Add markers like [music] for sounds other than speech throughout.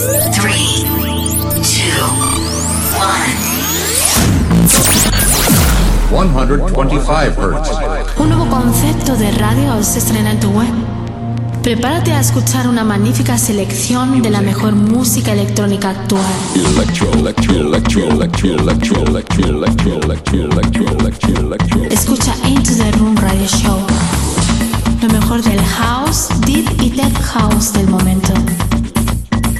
125 Hz. Un nuevo concepto de radio se estrena en tu web. Prepárate a escuchar una magnífica selección de la mejor música electrónica actual. Escucha Into the Room Radio Show. Lo mejor del house, deep y tech house del momento.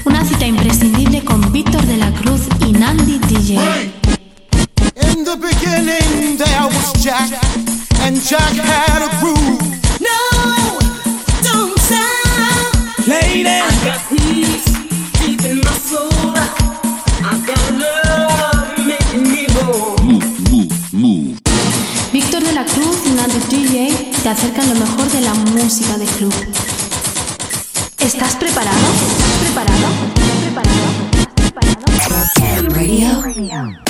Una cita imprescindible con Víctor de la Cruz y Nandi DJ. In the beginning there was Jack, and Jack had a groove. No, don't stop. Lady, I got peace deep in my soul. I got love making me move. Víctor de la Cruz y Nandi DJ te acercan lo mejor de la música de club. ¿Estás preparado? ¿Estás preparado? ¿Estás preparado? ¿Estás preparado? Radio.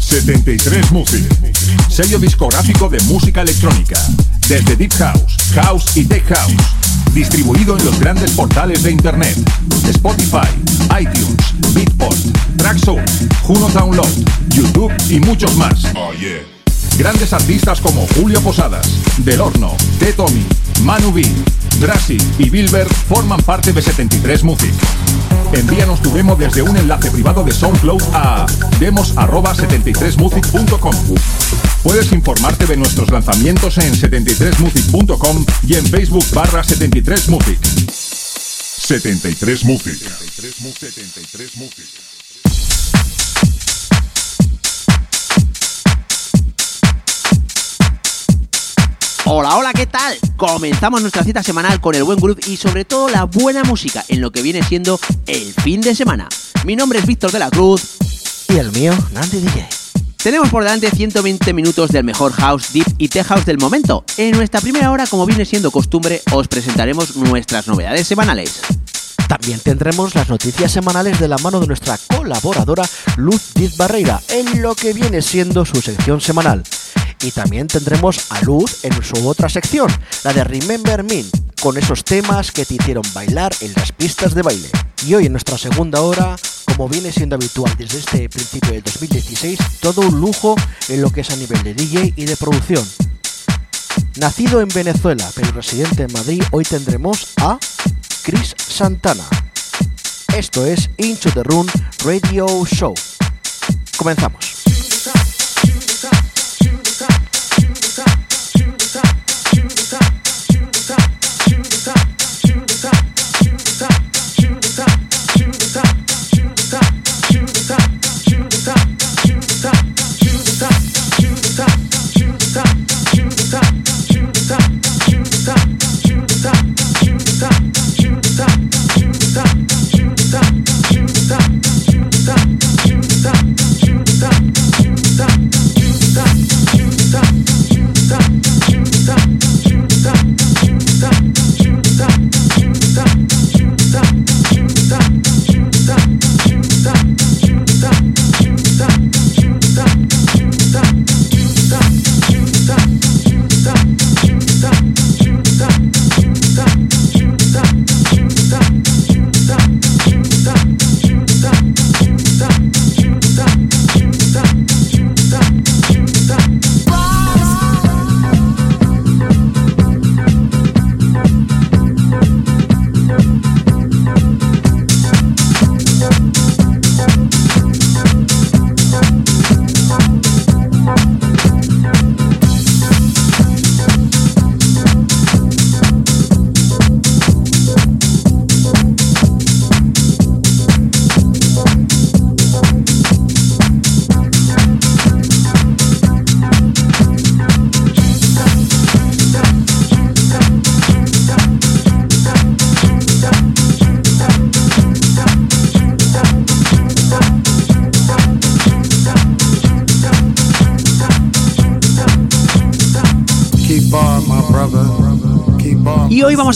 73 Music, sello discográfico de música electrónica, desde Deep House, House y Tech House, distribuido en los grandes portales de Internet, Spotify, iTunes, Beatport, Traxsource, Juno Download, YouTube y muchos más. Grandes artistas como Julio Posadas, Del Horno, T. Tommy, Manu B, Drassi y Bilber forman parte de 73 Music. Envíanos tu demo desde un enlace privado de SoundCloud a demos@73music.com. Puedes informarte de nuestros lanzamientos en 73music.com y en Facebook barra 73music. 73 Music. 73 Hola, hola, ¿qué tal? Comenzamos nuestra cita semanal con el buen groove y sobre todo la buena música en lo que viene siendo el fin de semana. Mi nombre es Víctor de la Cruz Y el mío, Nandy DJ. Tenemos por delante 120 minutos del mejor house, deep y tech house del momento. En nuestra primera hora, como viene siendo costumbre, os presentaremos nuestras novedades semanales. También tendremos las noticias semanales de la mano de nuestra colaboradora Luz Diz Barreira en lo que viene siendo su sección semanal. Y también tendremos a Luz en su otra sección, la de Remember Me, con esos temas que te hicieron bailar en las pistas de baile. Y hoy en nuestra segunda hora, como viene siendo habitual desde este principio del 2016, todo un lujo en lo que es a nivel de DJ y de producción. Nacido en Venezuela pero residente en Madrid, hoy tendremos a Chris Santana. Esto es Into the Room Radio Show. Comenzamos. stop.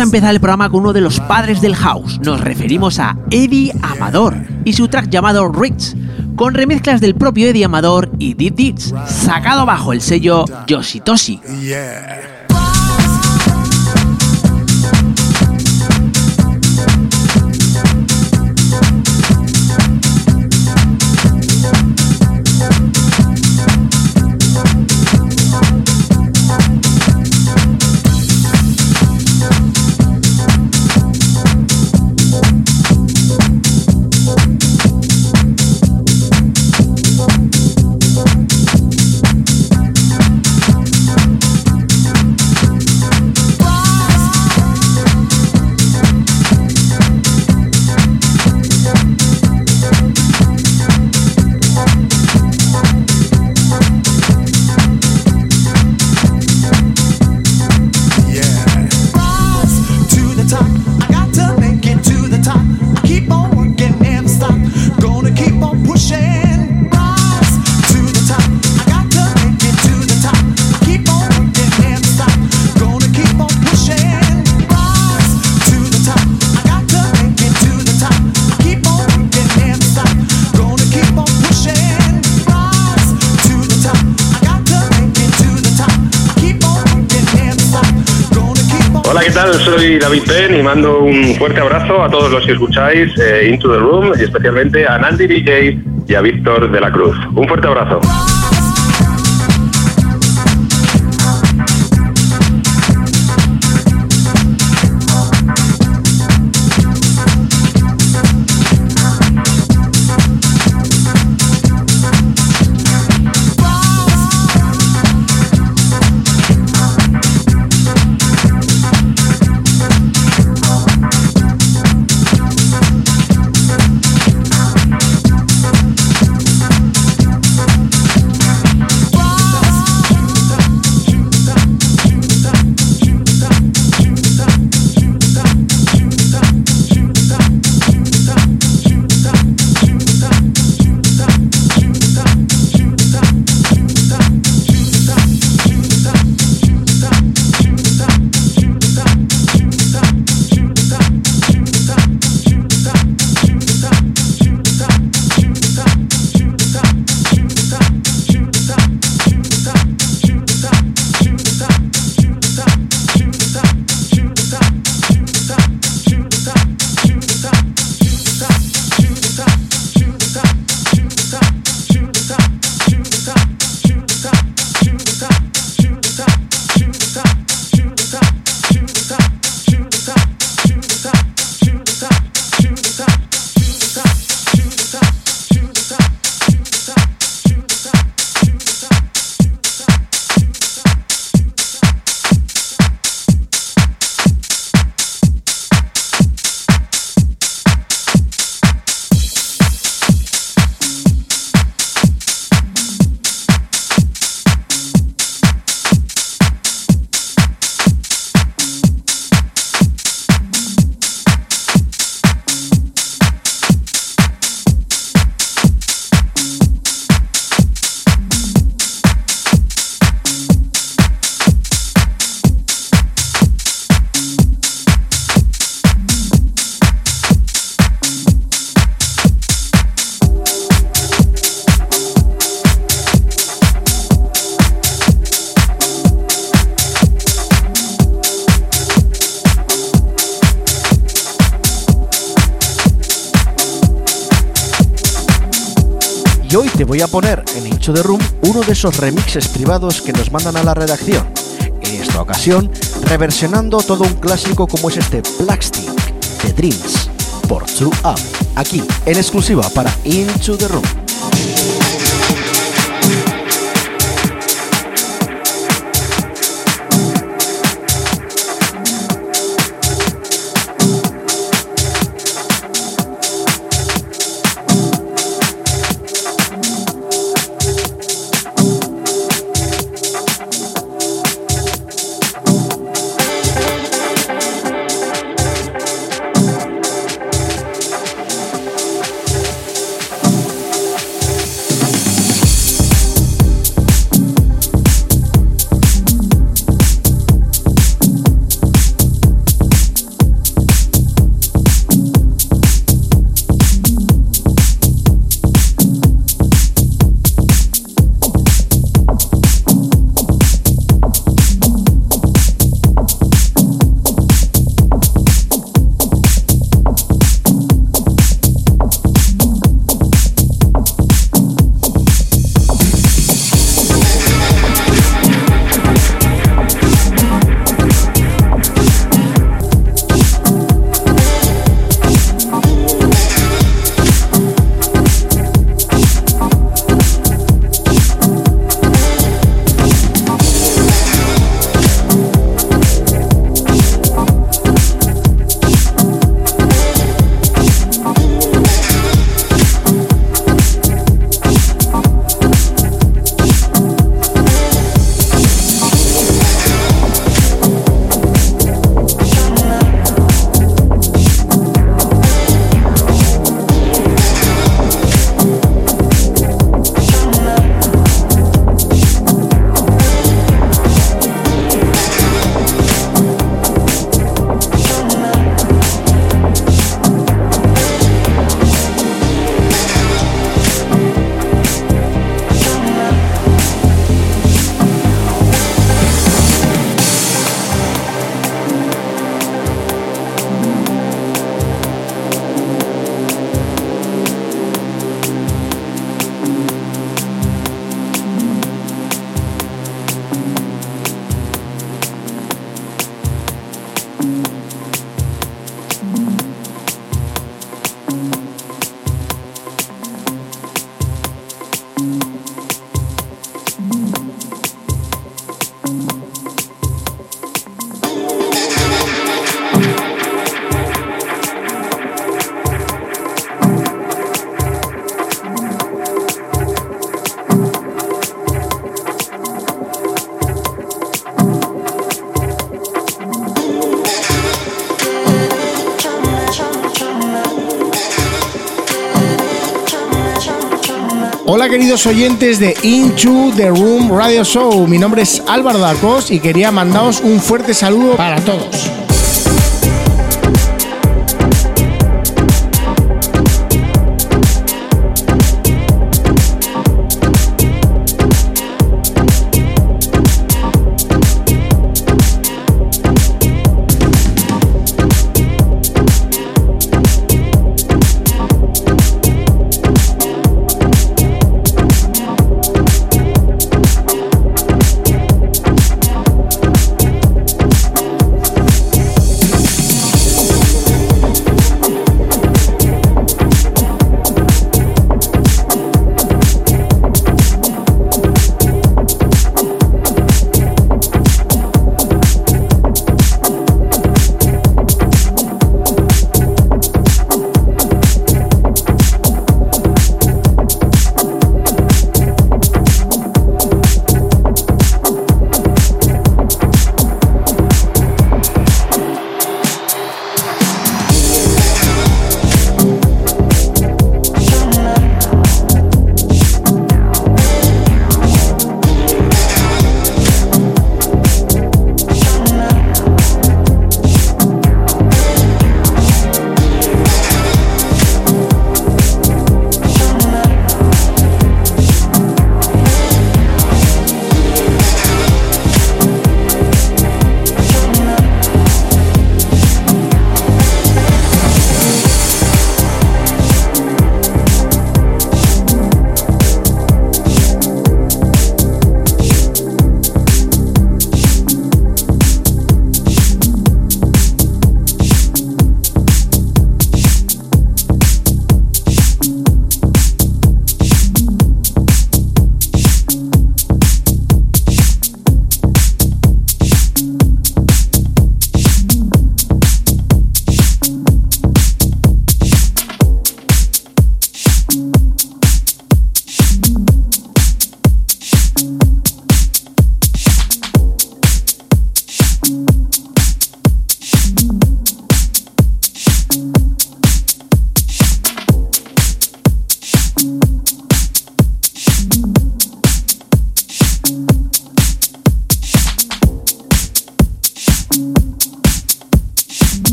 Vamos a empezar el programa con uno de los padres del house. Nos referimos a Eddie Amador y su track llamado Rich, con remezclas del propio Eddie Amador y Deep Deeds, sacado bajo el sello Yoshitoshi. Yeah. Tal? Soy David Penn y mando un fuerte abrazo a todos los que escucháis eh, Into the Room y especialmente a Nandi DJ y a Víctor de la Cruz. Un fuerte abrazo. Hincho de Room uno de esos remixes privados que nos mandan a la redacción. En esta ocasión, reversionando todo un clásico como es este Blackstick de Dreams por True Up, aquí en exclusiva para Into the Room. Queridos oyentes de Into the Room Radio Show, mi nombre es Álvaro Dacos y quería mandaros un fuerte saludo para todos.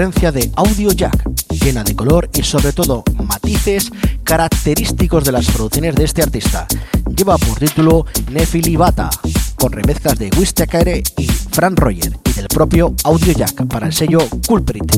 De Audio Jack, llena de color y sobre todo matices característicos de las producciones de este artista. Lleva por título Nefilibata, con remezclas de Wistakere y Fran Roger y del propio Audio Jack para el sello Culprit.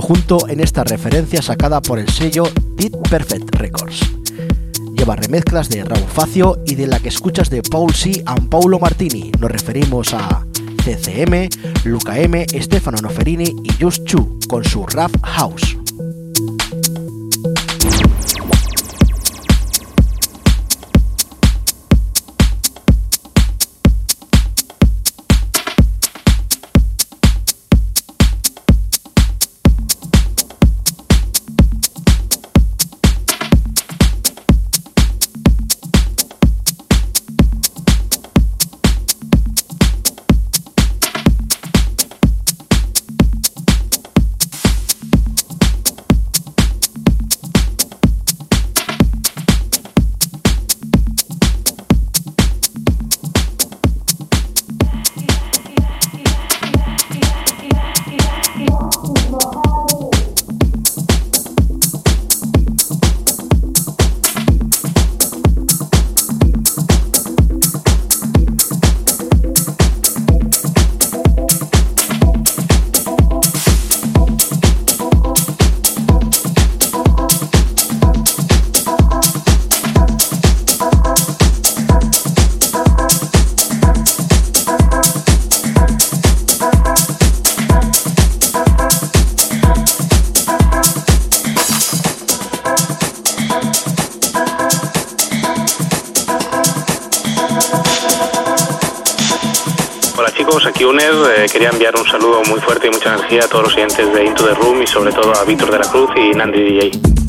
Junto en esta referencia sacada por el sello Did Perfect Records. Lleva remezclas de Raúl Facio y de la que escuchas de Paul C. and Paulo Martini. Nos referimos a CCM, Luca M, Stefano Noferini y Just Chu con su Rap House. A todos los oyentes de Into the Room y sobre todo a Víctor de la Cruz y Nandi DJ.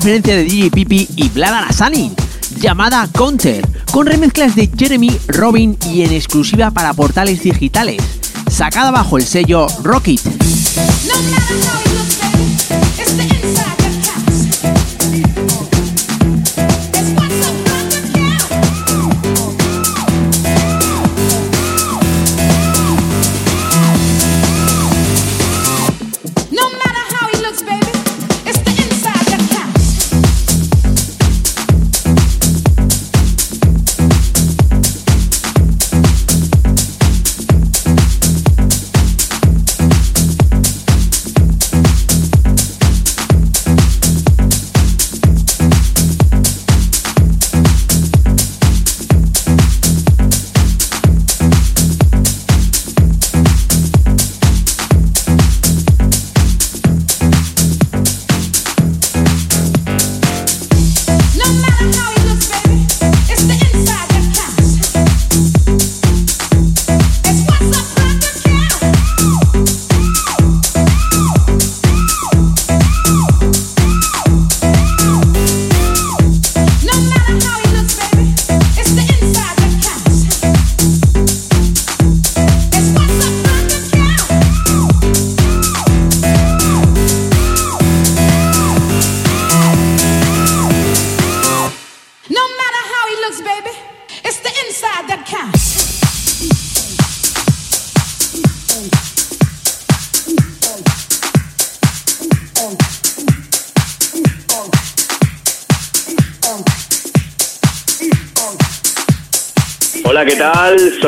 Referencia de DJ Pipi y Sunny, llamada Counter, con remezclas de Jeremy, Robin y en exclusiva para portales digitales, sacada bajo el sello Rocket.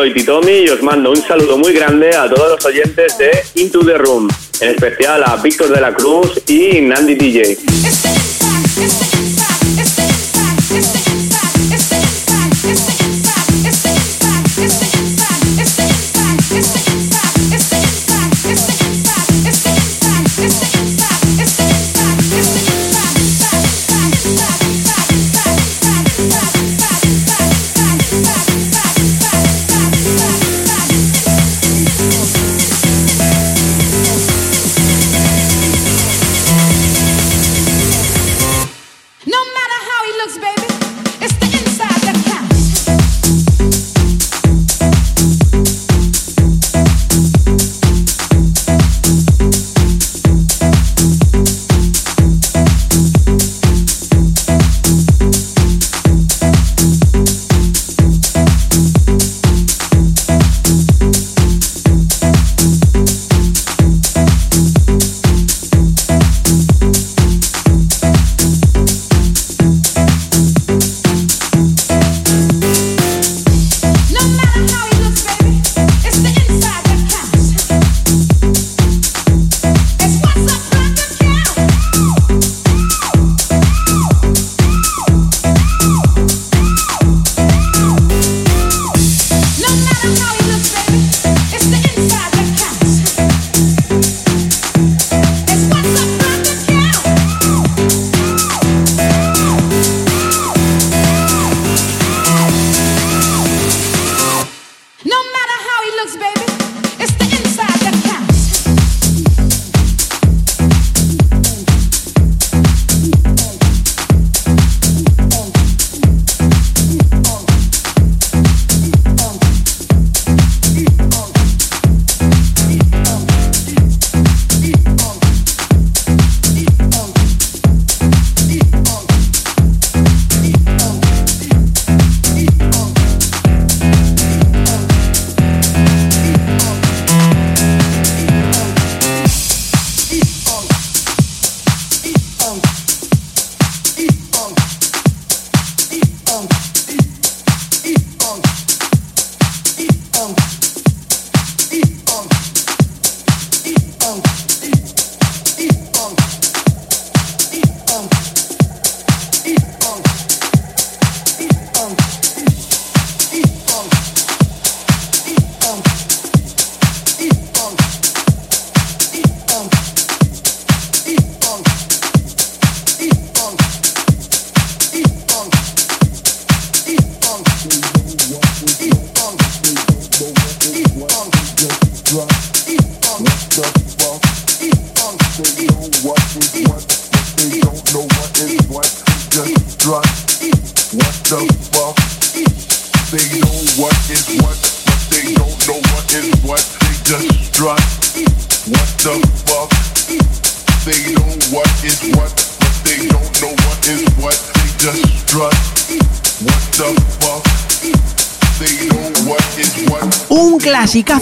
Soy Titomi y os mando un saludo muy grande a todos los oyentes de Into the Room, en especial a Víctor de la Cruz y Nandi DJ.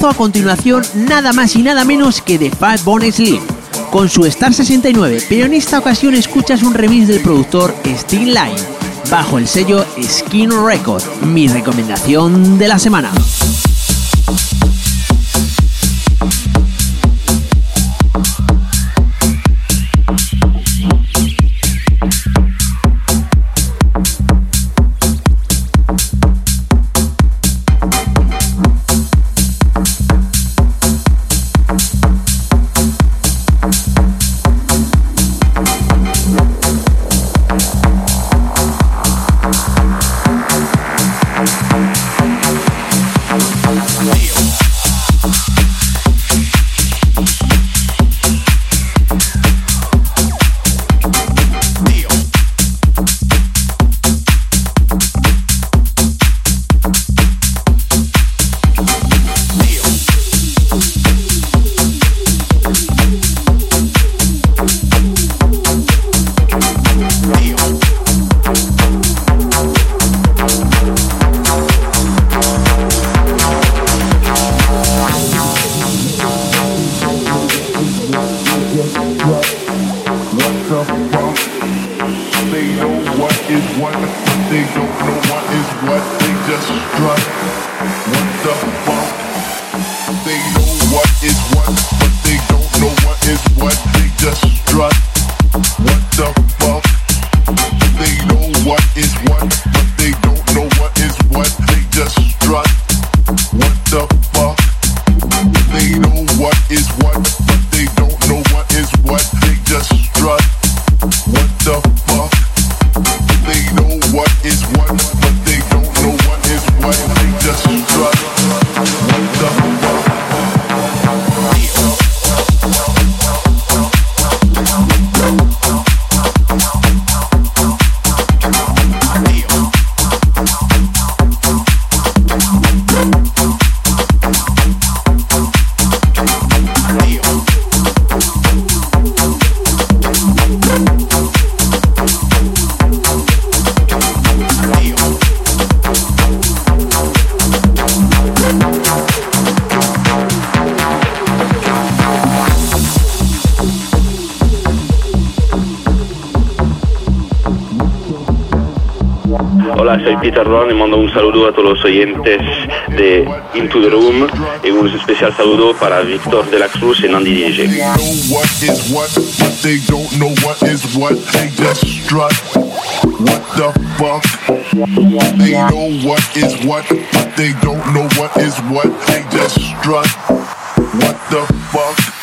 A continuación, nada más y nada menos que de Fat Bone Slim. Con su Star 69, pero en esta ocasión escuchas un remix del productor Steve Line, bajo el sello Skin Record, mi recomendación de la semana. Saludo a todos los oyentes de Into the Room y un especial saludo para Víctor de la Cruz y Nandi DJ. What the fuck?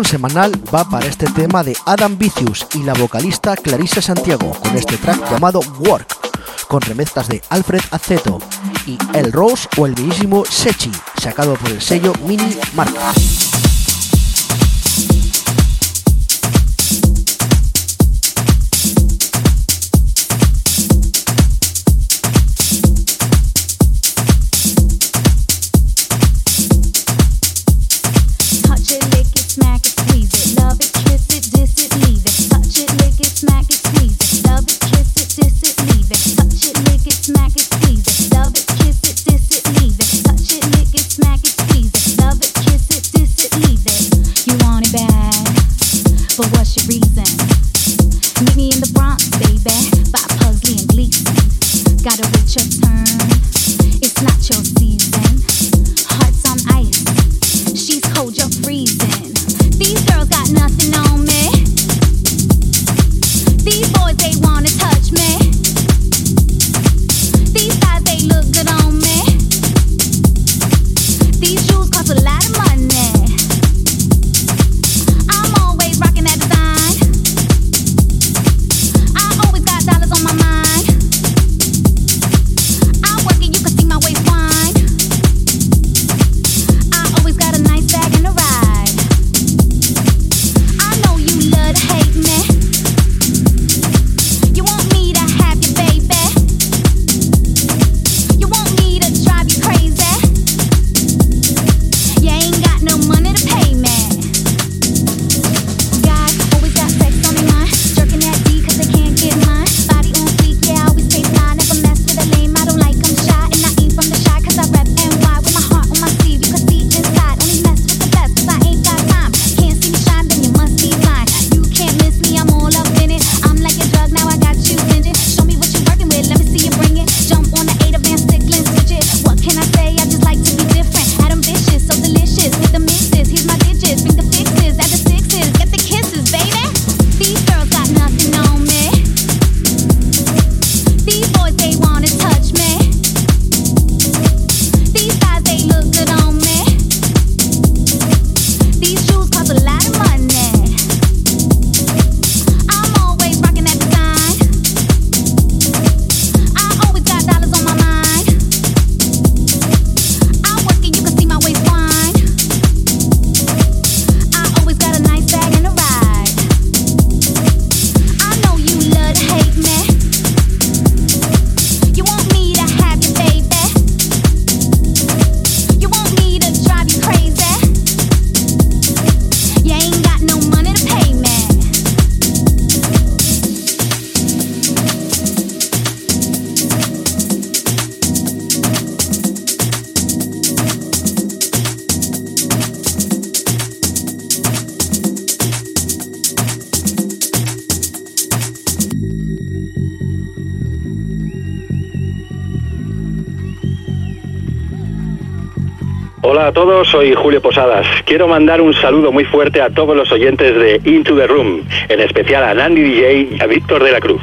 Semanal va para este tema de Adam Vicious y la vocalista Clarissa Santiago con este track llamado Work, con remezclas de Alfred Aceto y El Rose o el bellísimo Sechi, sacado por el sello Mini Marcas. soy Julio Posadas. Quiero mandar un saludo muy fuerte a todos los oyentes de Into the Room, en especial a Nandy DJ y a Víctor de la Cruz.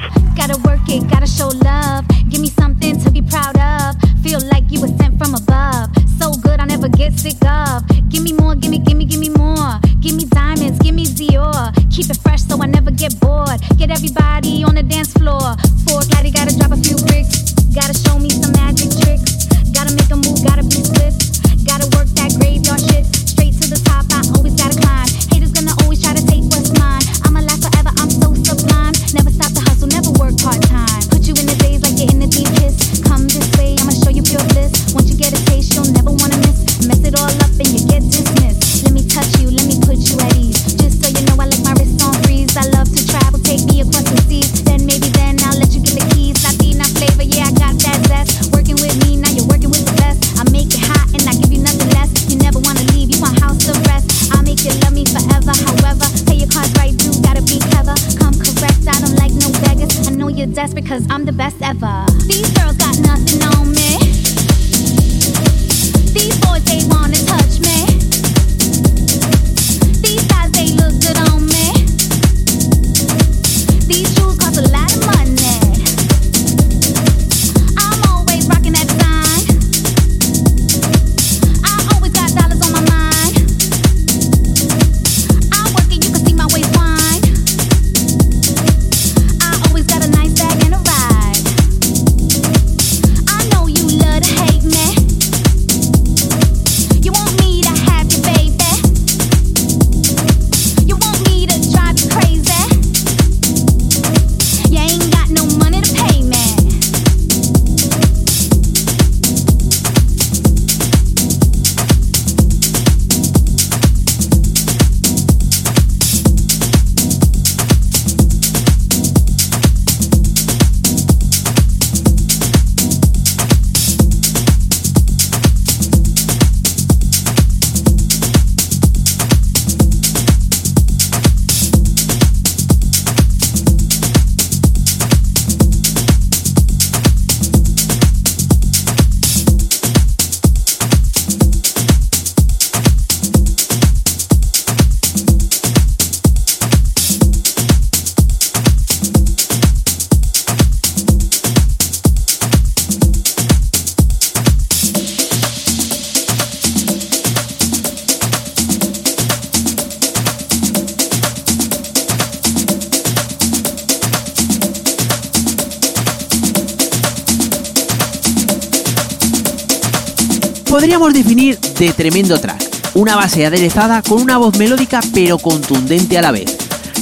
tremendo track, una base aderezada con una voz melódica pero contundente a la vez.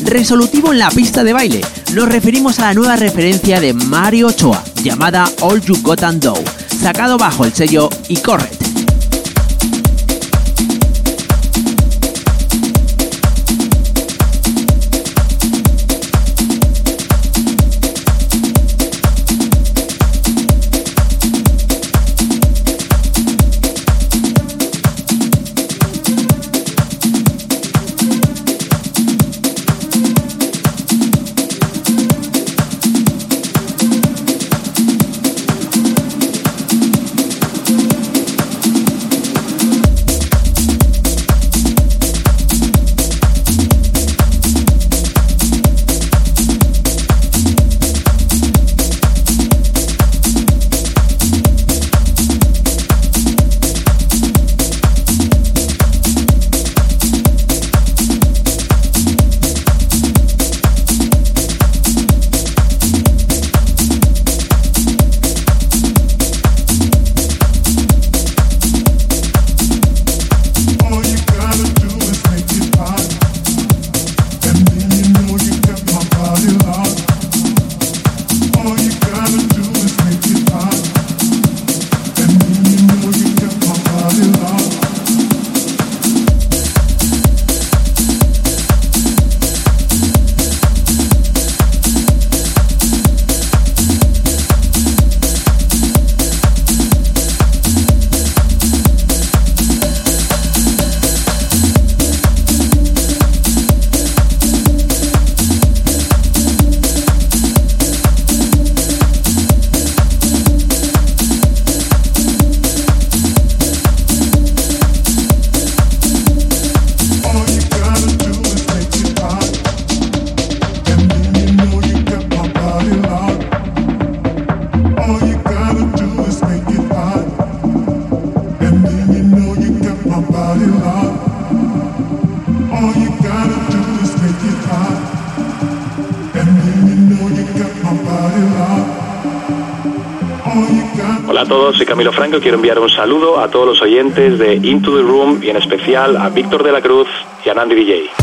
Resolutivo en la pista de baile, nos referimos a la nueva referencia de Mario Ochoa, llamada All You Got and Do, sacado bajo el sello y corre Camilo Franco quiero enviar un saludo a todos los oyentes de Into the Room y en especial a Víctor de la Cruz y a Nandy DJ.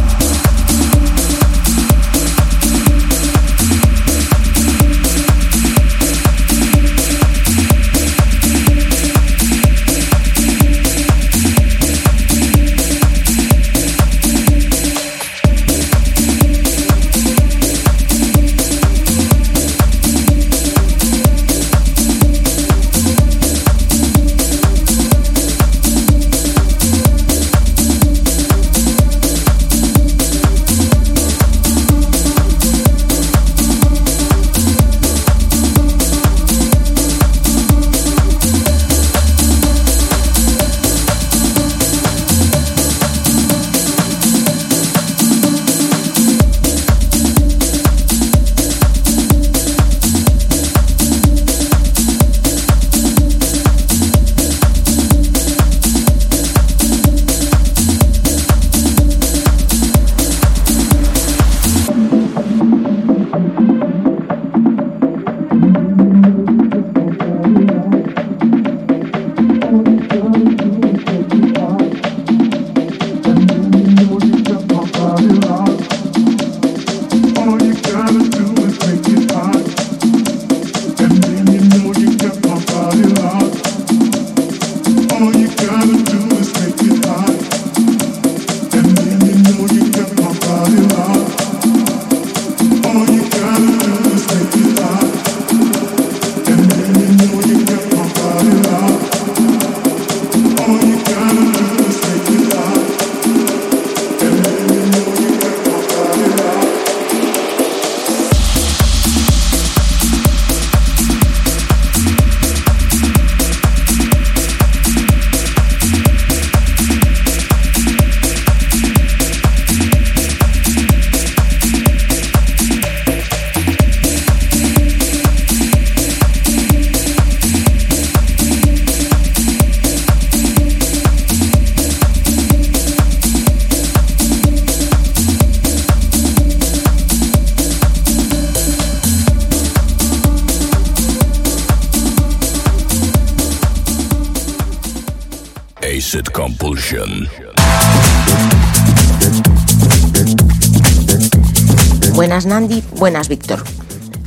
Buenas Nandi, buenas Víctor.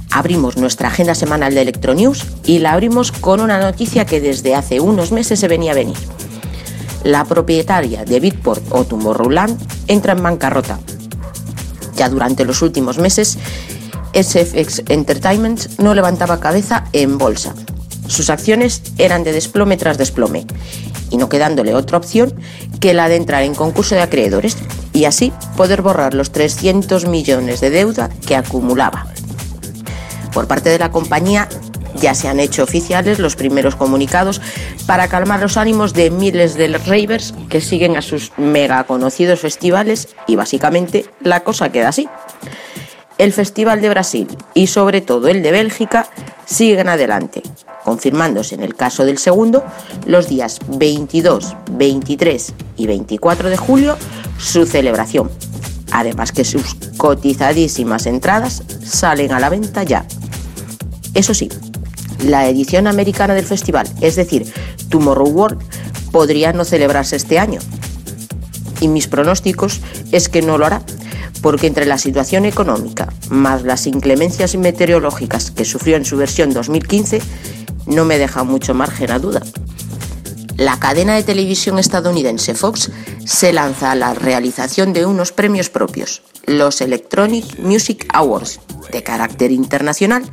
Abrimos nuestra agenda semanal de Electronews y la abrimos con una noticia que desde hace unos meses se venía a venir. La propietaria de Bitport o Tomorrowland entra en bancarrota. Ya durante los últimos meses, SFX Entertainment no levantaba cabeza en bolsa. Sus acciones eran de desplome tras desplome y no quedándole otra opción que la de entrar en concurso de acreedores y así poder borrar los 300 millones de deuda que acumulaba. Por parte de la compañía ya se han hecho oficiales los primeros comunicados para calmar los ánimos de miles de ravers que siguen a sus mega conocidos festivales y básicamente la cosa queda así. El Festival de Brasil y sobre todo el de Bélgica siguen adelante, confirmándose en el caso del segundo los días 22, 23 y 24 de julio su celebración. Además que sus cotizadísimas entradas salen a la venta ya. Eso sí, la edición americana del festival, es decir, Tomorrow World, podría no celebrarse este año. Y mis pronósticos es que no lo hará, porque entre la situación económica más las inclemencias meteorológicas que sufrió en su versión 2015, no me deja mucho margen a duda. La cadena de televisión estadounidense Fox se lanza a la realización de unos premios propios, los Electronic Music Awards, de carácter internacional,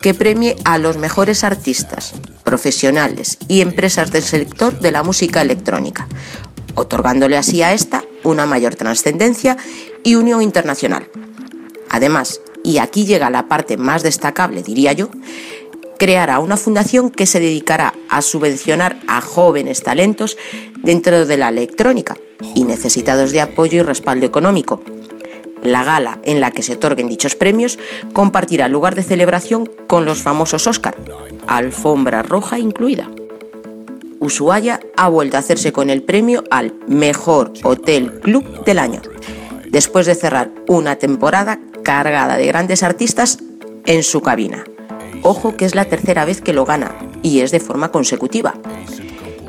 que premie a los mejores artistas, profesionales y empresas del sector de la música electrónica, otorgándole así a esta una mayor trascendencia y unión internacional. Además, y aquí llega la parte más destacable, diría yo, creará una fundación que se dedicará a subvencionar a jóvenes talentos dentro de la electrónica y necesitados de apoyo y respaldo económico. La gala en la que se otorguen dichos premios compartirá lugar de celebración con los famosos Oscar, alfombra roja incluida. Ushuaia ha vuelto a hacerse con el premio al Mejor Hotel Club del año después de cerrar una temporada cargada de grandes artistas en su cabina. Ojo que es la tercera vez que lo gana y es de forma consecutiva.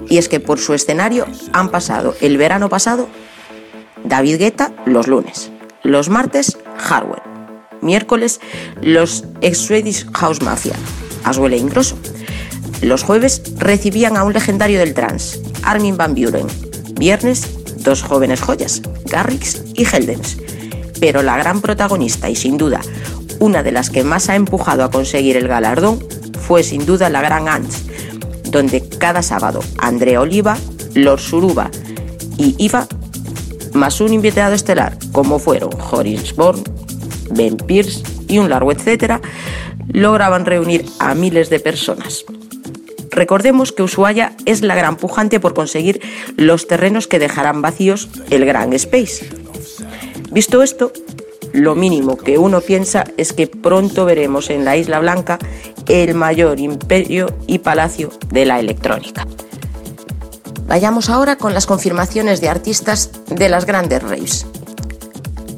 Y es que por su escenario han pasado el verano pasado David Guetta los lunes, los martes Hardware, miércoles los ex Swedish House Mafia, Aswell e Ingrosso. Los jueves recibían a un legendario del trance, Armin Van Buren. Viernes, dos jóvenes joyas, Garrix y Heldens. Pero la gran protagonista y sin duda una de las que más ha empujado a conseguir el galardón fue sin duda la Gran Ants, donde cada sábado Andrea Oliva, Lord Suruba y Iva, más un invitado estelar como fueron Horace Bourne, Ben Pierce y un largo etcétera, lograban reunir a miles de personas. Recordemos que Ushuaia es la gran pujante por conseguir los terrenos que dejarán vacíos el Gran Space. Visto esto, lo mínimo que uno piensa es que pronto veremos en la Isla Blanca el mayor imperio y palacio de la electrónica. Vayamos ahora con las confirmaciones de artistas de las grandes raves.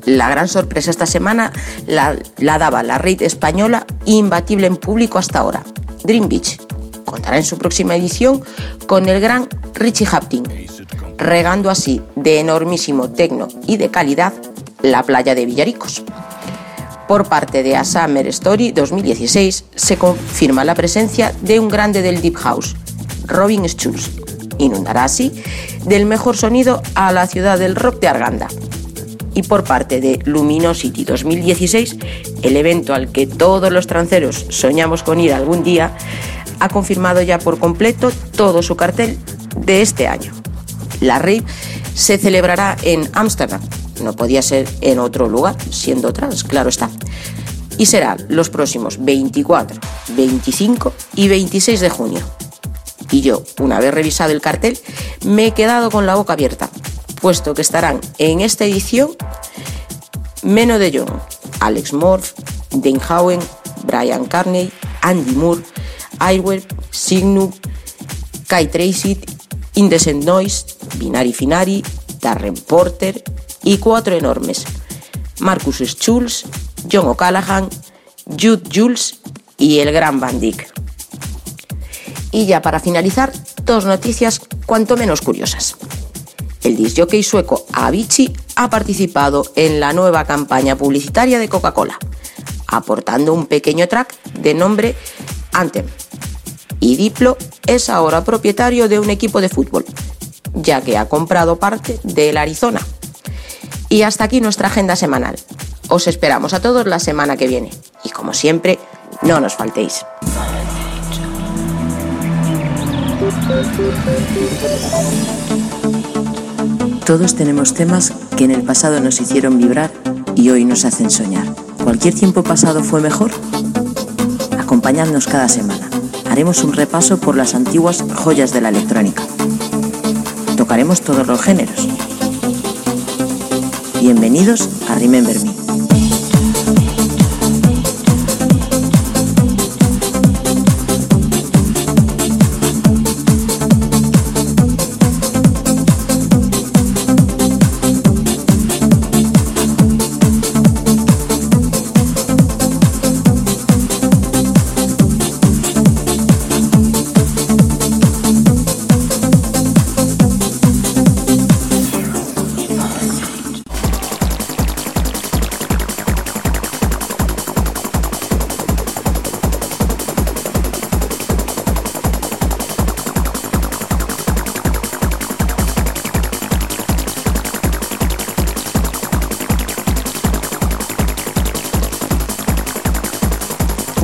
La gran sorpresa esta semana la, daba la rave española imbatible en público hasta ahora, Dream Beach. Contará en su próxima edición con el gran Richie Haptin, regando así de enormísimo tecno y de calidad la playa de Villaricos. Por parte de A Summer Story 2016 se confirma la presencia de un grande del Deep House, Robin Schulz. Inundará así del mejor sonido a la ciudad del rock de Arganda. Y por parte de Luminosity 2016, el evento al que todos los tranceros soñamos con ir algún día, ha confirmado ya por completo todo su cartel de este año. La rave se celebrará en Ámsterdam, no podía ser en otro lugar, siendo trans, claro está. Y será los próximos 24, 25 y 26 de junio. Y yo, una vez revisado el cartel, me he quedado con la boca abierta, puesto que estarán en esta edición Meno de Jong, Alex Morph, Dan Howen, Brian Carney, Andy Moore, Airware, Signum, Kai Tracy, Indecent Noise, Binari Finari, Darren Porter, y cuatro enormes, Marcus Schulz, John O'Callaghan, Jude Jules y el gran Van Dyck. Y ya para finalizar, dos noticias cuanto menos curiosas. El disjockey sueco Avicii ha participado en la nueva campaña publicitaria de Coca-Cola, aportando un pequeño track de nombre Anthem. Y Diplo es ahora propietario de un equipo de fútbol, ya que ha comprado parte del Arizona, y hasta aquí nuestra agenda semanal. Os esperamos a todos la semana que viene. Y como siempre, no nos faltéis. Todos tenemos temas que en el pasado nos hicieron vibrar y hoy nos hacen soñar. ¿Cualquier tiempo pasado fue mejor? Acompañadnos cada semana. Haremos un repaso por las antiguas joyas de la electrónica. Tocaremos todos los géneros Bienvenidos a Remember Me.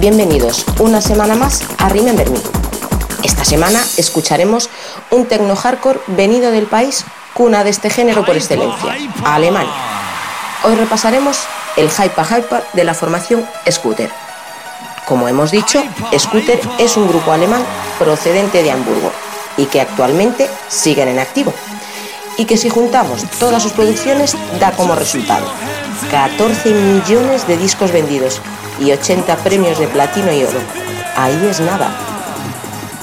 Bienvenidos una semana más a Remember Me. Esta semana escucharemos un tecno hardcore venido del país cuna de este género por excelencia, Alemania. Hoy repasaremos el Hyper Hyper de la formación Scooter. Como hemos dicho, Scooter es un grupo alemán procedente de Hamburgo y que actualmente siguen en activo. Y que si juntamos todas sus producciones da como resultado 14 millones de discos vendidos y 80 premios de platino y oro. Ahí es nada.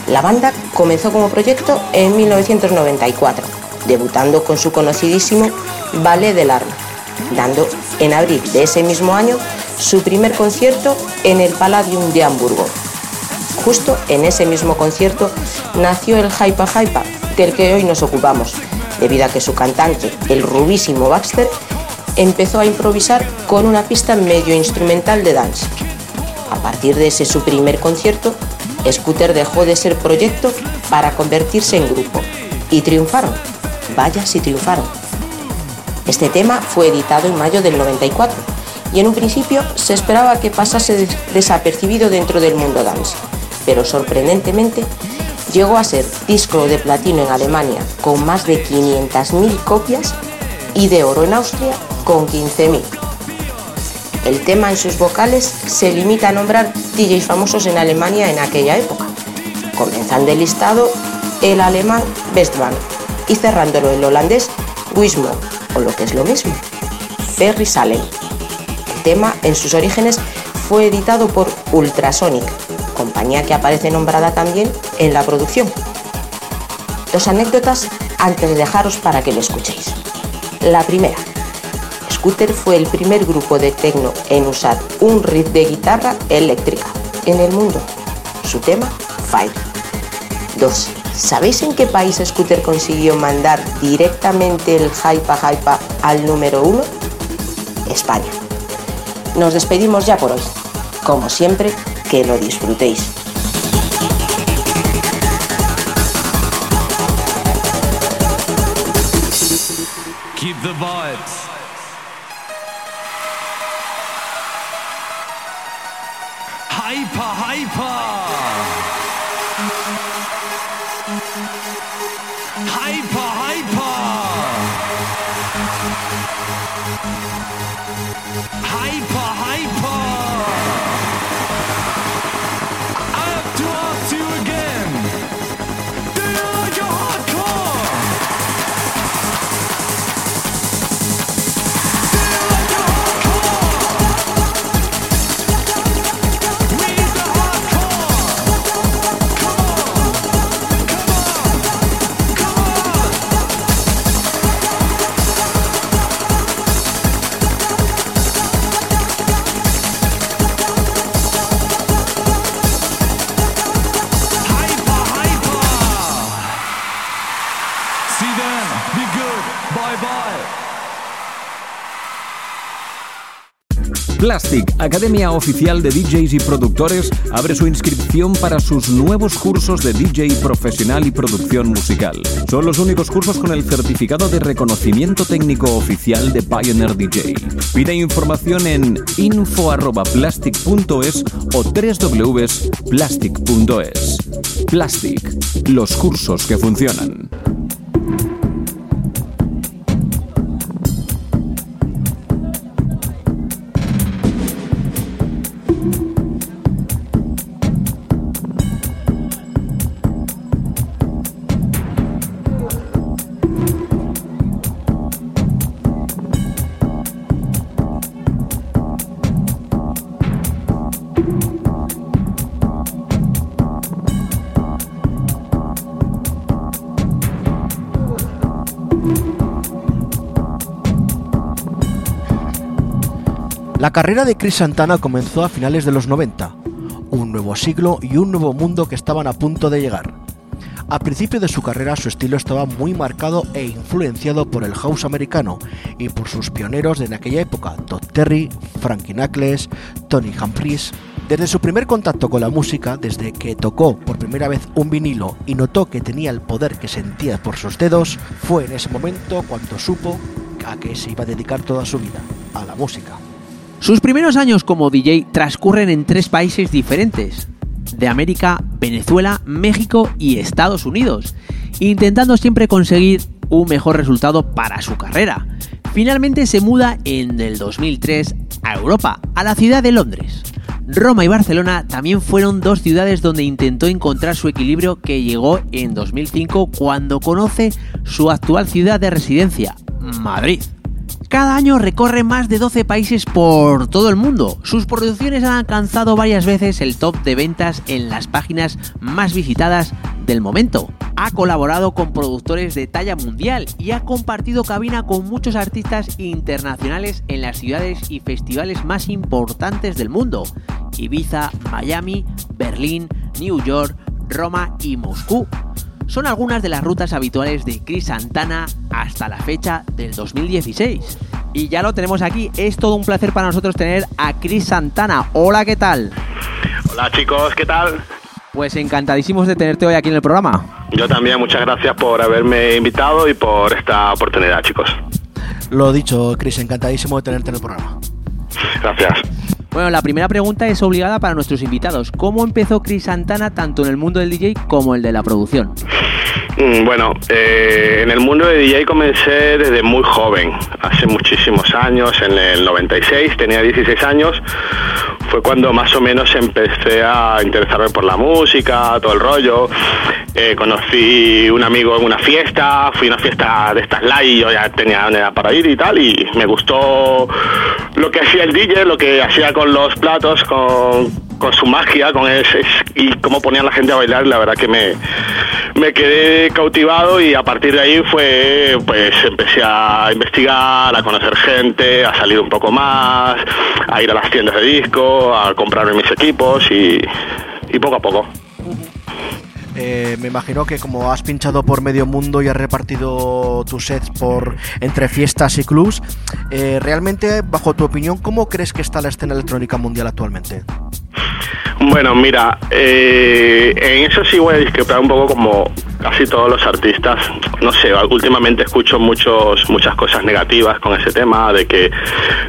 La banda comenzó como proyecto en 1994, debutando con su conocidísimo Ballet del Arma, dando en abril de ese mismo año su primer concierto en el Palladium de Hamburgo. Justo en ese mismo concierto nació el Hypa Hypa, del que hoy nos ocupamos, debido a que su cantante, el rubísimo Baxter, empezó a improvisar con una pista medio instrumental de dance. A partir de ese su primer concierto, Scooter dejó de ser proyecto para convertirse en grupo. Y triunfaron. Vaya si triunfaron. Este tema fue editado en mayo del 94 y en un principio se esperaba que pasase desapercibido dentro del mundo dance, pero sorprendentemente llegó a ser disco de platino en Alemania con más de 500.000 copias y de oro en Austria con 15.000. El tema en sus vocales se limita a nombrar DJs famosos en Alemania en aquella época, comenzando el listado el alemán Westbahn y cerrándolo el holandés Wismo, o lo que es lo mismo, Perry Salem. El tema en sus orígenes fue editado por Ultrasonic, compañía que aparece nombrada también en la producción. Dos anécdotas antes de dejaros para que lo escuchéis. La primera, Scooter fue el primer grupo de techno en usar un riff de guitarra eléctrica en el mundo. Su tema, Fire. 2. ¿Sabéis en qué país Scooter consiguió mandar directamente el Hypa Hypa al número 1? España. Nos despedimos ya por hoy. Como siempre, que lo disfrutéis. Keep the vibes. Plastic, Academia Oficial de DJs y Productores, abre su inscripción para sus nuevos cursos de DJ profesional y producción musical. Son los únicos cursos con el certificado de reconocimiento técnico oficial de Pioneer DJ. Pide información en info.plastic.es o www.plastic.es. Plastic, los cursos que funcionan. La carrera de Chris Santana comenzó a finales de los 90, un nuevo siglo y un nuevo mundo que estaban a punto de llegar. A principio de su carrera su estilo estaba muy marcado e influenciado por el house americano y por sus pioneros de en aquella época, Todd Terry, Frankie Knuckles, Tony Humphries. Desde su primer contacto con la música, desde que tocó por primera vez un vinilo y notó que tenía el poder que sentía por sus dedos, fue en ese momento cuando supo a que se iba a dedicar toda su vida, a la música. Sus primeros años como DJ transcurren en tres países diferentes, de América, Venezuela, México y Estados Unidos, intentando siempre conseguir un mejor resultado para su carrera. Finalmente se muda en el 2003 a Europa, a la ciudad de Londres. Roma y Barcelona también fueron dos ciudades donde intentó encontrar su equilibrio que llegó en 2005 cuando conoce su actual ciudad de residencia, Madrid. Cada año recorre más de 12 países por todo el mundo. Sus producciones han alcanzado varias veces el top de ventas en las páginas más visitadas del momento. ha colaborado con productores de talla mundial y ha compartido cabina con muchos artistas internacionales en las ciudades y festivales más importantes del mundo. Ibiza, Miami, Berlín, New York, Roma y Moscú. Son algunas de las rutas habituales de Chris Santana hasta la fecha del 2016. Y ya lo tenemos aquí, es todo un placer para nosotros tener a Chris Santana. Hola, ¿qué tal? Hola chicos, ¿qué tal? Pues encantadísimos de tenerte hoy aquí en el programa. Yo también, muchas gracias por haberme invitado y por esta oportunidad, chicos. Lo dicho, Chris, encantadísimo de tenerte en el programa. Gracias. Bueno, la primera pregunta es obligada para nuestros invitados. ¿Cómo empezó Chris Santana tanto en el mundo del DJ como el de la producción? Mm, Bueno, eh, en el mundo de DJ comencé desde muy joven, hace muchísimos años, en el 96, tenía 16 años, fue cuando más o menos empecé a interesarme por la música, todo el rollo. Eh, conocí un amigo en una fiesta, fui a una fiesta de estas live yo ya tenía una edad para ir y tal, y me gustó lo que hacía el DJ, lo que hacía con los platos, con, con su magia, con ese, y cómo ponía a la gente a bailar, la verdad que me, me quedé cautivado y a partir de ahí fue, pues empecé a investigar, a conocer gente, a salir un poco más, a ir a las tiendas de disco, a comprarme mis equipos y, y poco a poco. Eh, me imagino que como has pinchado por medio mundo y has repartido tus sets por entre fiestas y clubs, eh, realmente, bajo tu opinión, ¿cómo crees que está la escena electrónica mundial actualmente? Bueno, mira, eh, en eso sí voy a discrepar un poco como casi todos los artistas. No sé, últimamente escucho muchos, muchas cosas negativas con ese tema de que,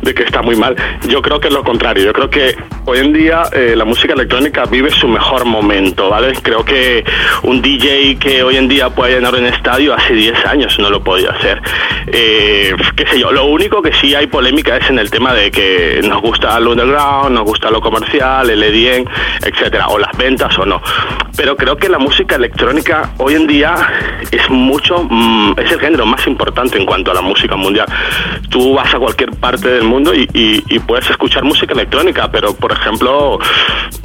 de que está muy mal. Yo creo que es lo contrario. Yo creo que hoy en día eh, la música electrónica vive su mejor momento, ¿vale? Creo que un DJ que hoy en día puede llenar un estadio hace 10 años no lo podía hacer. Eh, qué sé yo, lo único que sí hay polémica es en el tema de que nos gusta el underground, nos gusta lo comercial, el EDM, etcétera, o las ventas o no. Pero creo que la música electrónica hoy en día es mucho, mm, es el género más importante en cuanto a la música mundial. Tú vas a cualquier parte del mundo y puedes escuchar música electrónica, pero por ejemplo,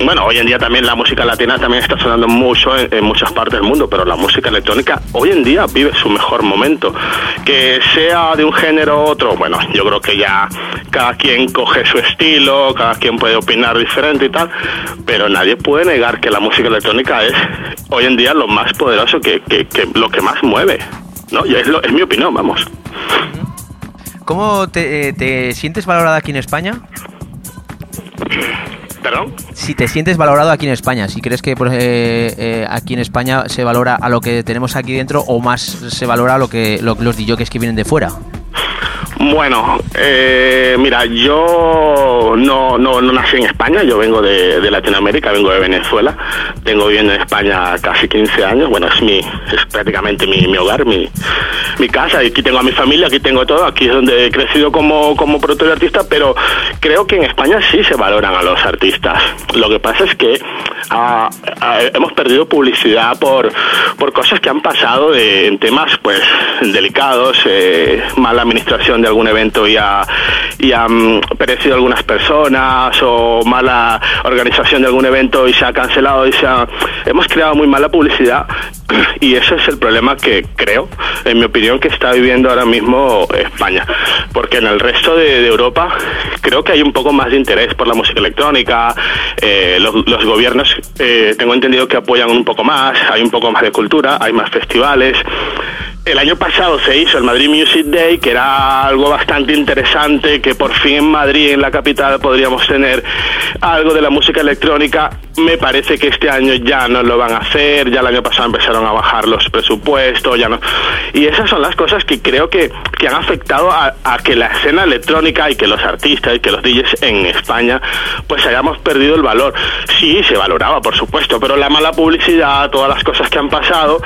bueno, hoy en día también la música latina también está sonando mucho en, en muchas partes del mundo, pero la música electrónica hoy en día vive su mejor momento. Que sea de un género u otro, bueno, yo creo que ya cada quien coge su estilo, cada quien puede opinar diferente y tal, pero nadie puede negar que la música electrónica es hoy en día lo más poderoso que, que- que lo que más mueve. ¿no? Y es, lo- es mi opinión, vamos. ¿Cómo te, eh, te sientes valorado aquí en España? ¿Perdón? Si te sientes valorado aquí en España, si crees que eh, eh, aquí en España se valora a lo que tenemos aquí dentro o más se valora a lo que lo- los DJs que vienen de fuera. Bueno, eh, mira, yo no, no, no nací en España, yo vengo de, Latinoamérica, vengo de Venezuela, tengo viviendo en España casi 15 años, bueno, es mi es prácticamente mi, mi hogar, mi, mi casa, aquí tengo a mi familia, aquí tengo todo, aquí es donde he crecido como, como productor y artista, pero creo que en España sí se valoran a los artistas. Lo que pasa es que ah, ah, hemos perdido publicidad por, por cosas que han pasado de- en temas pues delicados, eh, mala administración de algún evento y, ha, han perecido algunas personas o mala organización de algún evento y se ha cancelado y se ha... hemos creado muy mala publicidad [clears throat] y ese es el problema que creo, en mi opinión, que está viviendo ahora mismo España. Porque en el resto de, Europa creo que hay un poco más de interés por la música electrónica, eh, los, los gobiernos eh, tengo entendido que apoyan un poco más, hay un poco más de cultura, hay más festivales. El año pasado se hizo el Madrid Music Day, que era algo bastante interesante, que por fin en Madrid, en la capital, podríamos tener algo de la música electrónica. Me parece que este año ya no lo van a hacer, ya el año pasado empezaron a bajar los presupuestos, ya no. Y esas son las cosas que creo que, que han afectado a, a que la escena electrónica y que los artistas y que los DJs en España, pues hayamos perdido el valor. Sí, se valoraba, por supuesto, pero la mala publicidad, todas las cosas que han pasado,